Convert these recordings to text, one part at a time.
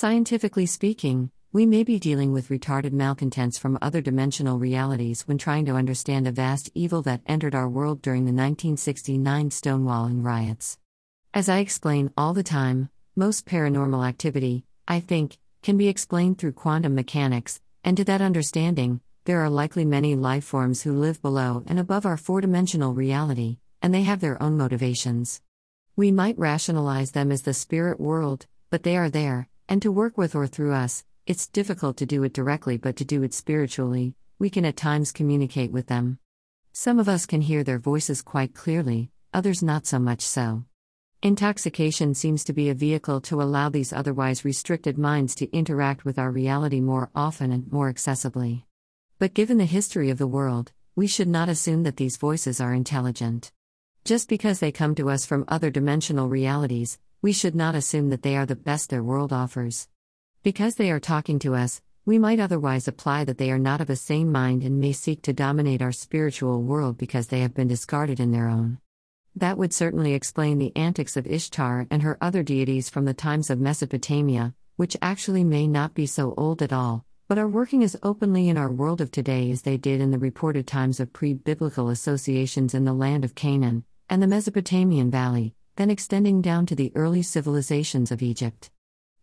Scientifically speaking, we may be dealing with retarded malcontents from other dimensional realities when trying to understand a vast evil that entered our world during the 1969 Stonewalling riots. As I explain all the time, most paranormal activity, I think, can be explained through quantum mechanics, and to that understanding, there are likely many life forms who live below and above our four dimensional reality, and they have their own motivations. We might rationalize them as the spirit world, but they are there, and to work with or through us, it's difficult to do it directly, but to do it spiritually, we can at times communicate with them. Some of us can hear their voices quite clearly, others not so much so. Intoxication seems to be a vehicle to allow these otherwise restricted minds to interact with our reality more often and more accessibly. But given the history of the world, we should not assume that these voices are intelligent. Just because they come to us from other dimensional realities, we should not assume that they are the best their world offers. Because they are talking to us, we might otherwise apply that they are not of a sane mind and may seek to dominate our spiritual world because they have been discarded in their own. That would certainly explain the antics of Ishtar and her other deities from the times of Mesopotamia, which actually may not be so old at all, but are working as openly in our world of today as they did in the reported times of pre biblical associations in the land of Canaan and the Mesopotamian Valley, then extending down to the early civilizations of Egypt.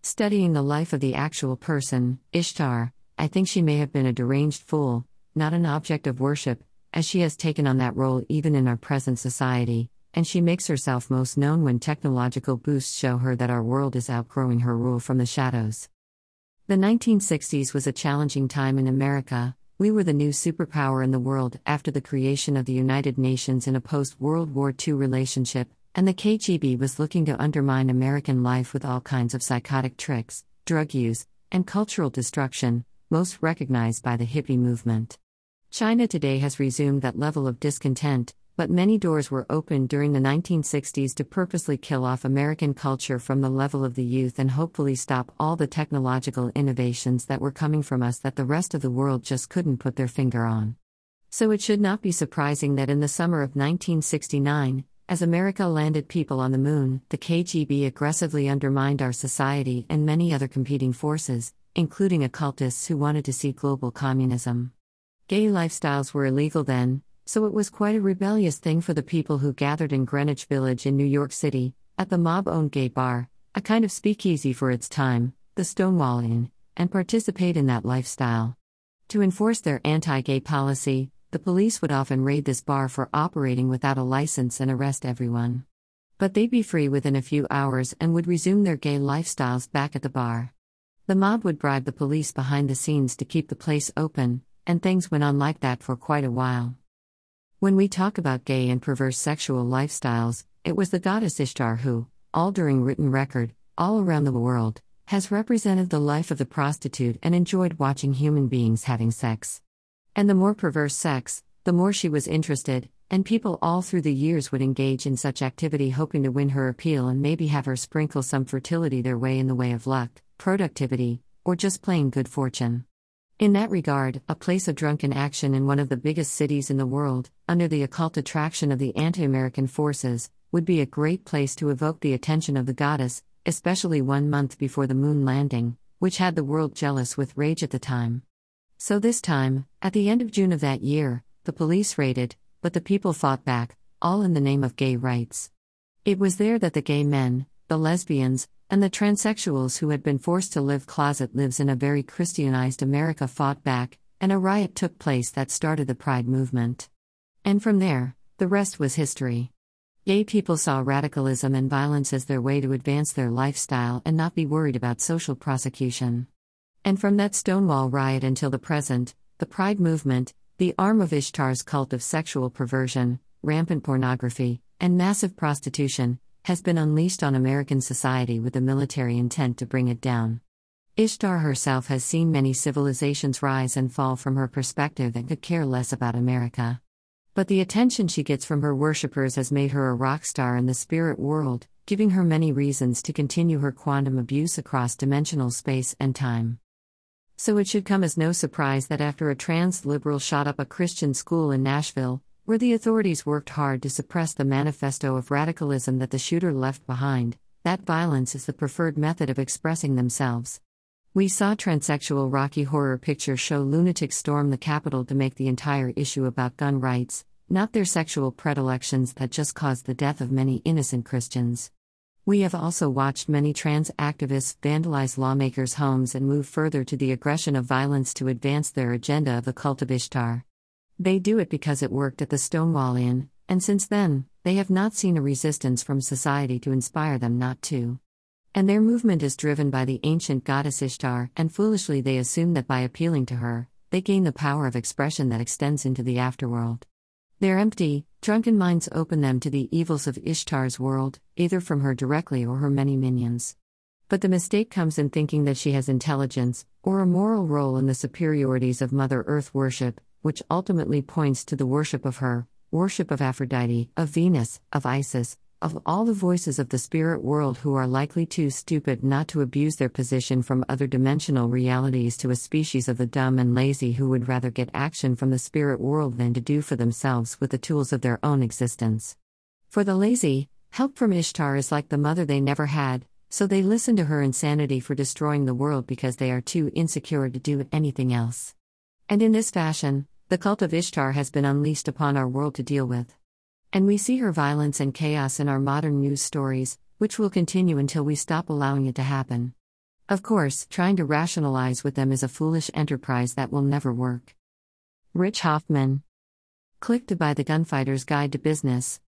Studying the life of the actual person, Ishtar, I think she may have been a deranged fool, not an object of worship, as she has taken on that role even in our present society, and she makes herself most known when technological boosts show her that our world is outgrowing her rule from the shadows. The 1960s was a challenging time in America. We were the new superpower in the world after the creation of the United Nations in a post World War II relationship, and the KGB was looking to undermine American life with all kinds of psychotic tricks, drug use, and cultural destruction, most recognized by the hippie movement. China today has resumed that level of discontent, but many doors were opened during the 1960s to purposely kill off American culture from the level of the youth and hopefully stop all the technological innovations that were coming from us that the rest of the world just couldn't put their finger on. So it should not be surprising that in the summer of 1969, as America landed people on the moon, the KGB aggressively undermined our society and many other competing forces, including occultists who wanted to see global communism. Gay lifestyles were illegal then, so it was quite a rebellious thing for the people who gathered in Greenwich Village in New York City, at the mob owned gay bar, a kind of speakeasy for its time, the Stonewall Inn, and participate in that lifestyle. To enforce their anti gay policy, the police would often raid this bar for operating without a license and arrest everyone. But they'd be free within a few hours and would resume their gay lifestyles back at the bar. The mob would bribe the police behind the scenes to keep the place open, and things went on like that for quite a while. When we talk about gay and perverse sexual lifestyles, it was the goddess Ishtar who, all during written record, all around the world, has represented the life of the prostitute and enjoyed watching human beings having sex. And the more perverse sex, the more she was interested, and people all through the years would engage in such activity hoping to win her appeal and maybe have her sprinkle some fertility their way in the way of luck, productivity, or just plain good fortune. In that regard, a place of drunken action in one of the biggest cities in the world, under the occult attraction of the anti American forces, would be a great place to evoke the attention of the goddess, especially one month before the moon landing, which had the world jealous with rage at the time. So this time, at the end of June of that year, the police raided, but the people fought back, all in the name of gay rights. It was there that the gay men, the lesbians, and the transsexuals who had been forced to live closet lives in a very Christianized America fought back, and a riot took place that started the Pride movement. And from there, the rest was history. Gay people saw radicalism and violence as their way to advance their lifestyle and not be worried about social prosecution. And from that Stonewall riot until the present, the Pride movement, the arm of Ishtar's cult of sexual perversion, rampant pornography, and massive prostitution, has been unleashed on American society with the military intent to bring it down. Ishtar herself has seen many civilizations rise and fall from her perspective and could care less about America. But the attention she gets from her worshippers has made her a rock star in the spirit world, giving her many reasons to continue her quantum abuse across dimensional space and time. So it should come as no surprise that after a trans liberal shot up a Christian school in Nashville, where the authorities worked hard to suppress the manifesto of radicalism that the shooter left behind, that violence is the preferred method of expressing themselves. We saw transsexual Rocky Horror Picture Show lunatics storm the Capitol to make the entire issue about gun rights, not their sexual predilections that just caused the death of many innocent Christians. We have also watched many trans activists vandalize lawmakers' homes and move further to the aggression of violence to advance their agenda of the cult of Ishtar. They do it because it worked at the Stonewall Inn, and since then, they have not seen a resistance from society to inspire them not to. And their movement is driven by the ancient goddess Ishtar, and foolishly they assume that by appealing to her, they gain the power of expression that extends into the afterworld. Their empty, drunken minds open them to the evils of Ishtar's world, either from her directly or her many minions. But the mistake comes in thinking that she has intelligence, or a moral role in the superiorities of Mother Earth worship, which ultimately points to the worship of her, worship of Aphrodite, of Venus, of Isis, of all the voices of the spirit world who are likely too stupid not to abuse their position from other dimensional realities to a species of the dumb and lazy who would rather get action from the spirit world than to do for themselves with the tools of their own existence. For the lazy, help from Ishtar is like the mother they never had, so they listen to her insanity for destroying the world because they are too insecure to do anything else. And in this fashion, the cult of Ishtar has been unleashed upon our world to deal with. And we see her violence and chaos in our modern news stories, which will continue until we stop allowing it to happen. Of course, trying to rationalize with them is a foolish enterprise that will never work. Rich Hoffman. Click to buy the Gunfighter's Guide to Business.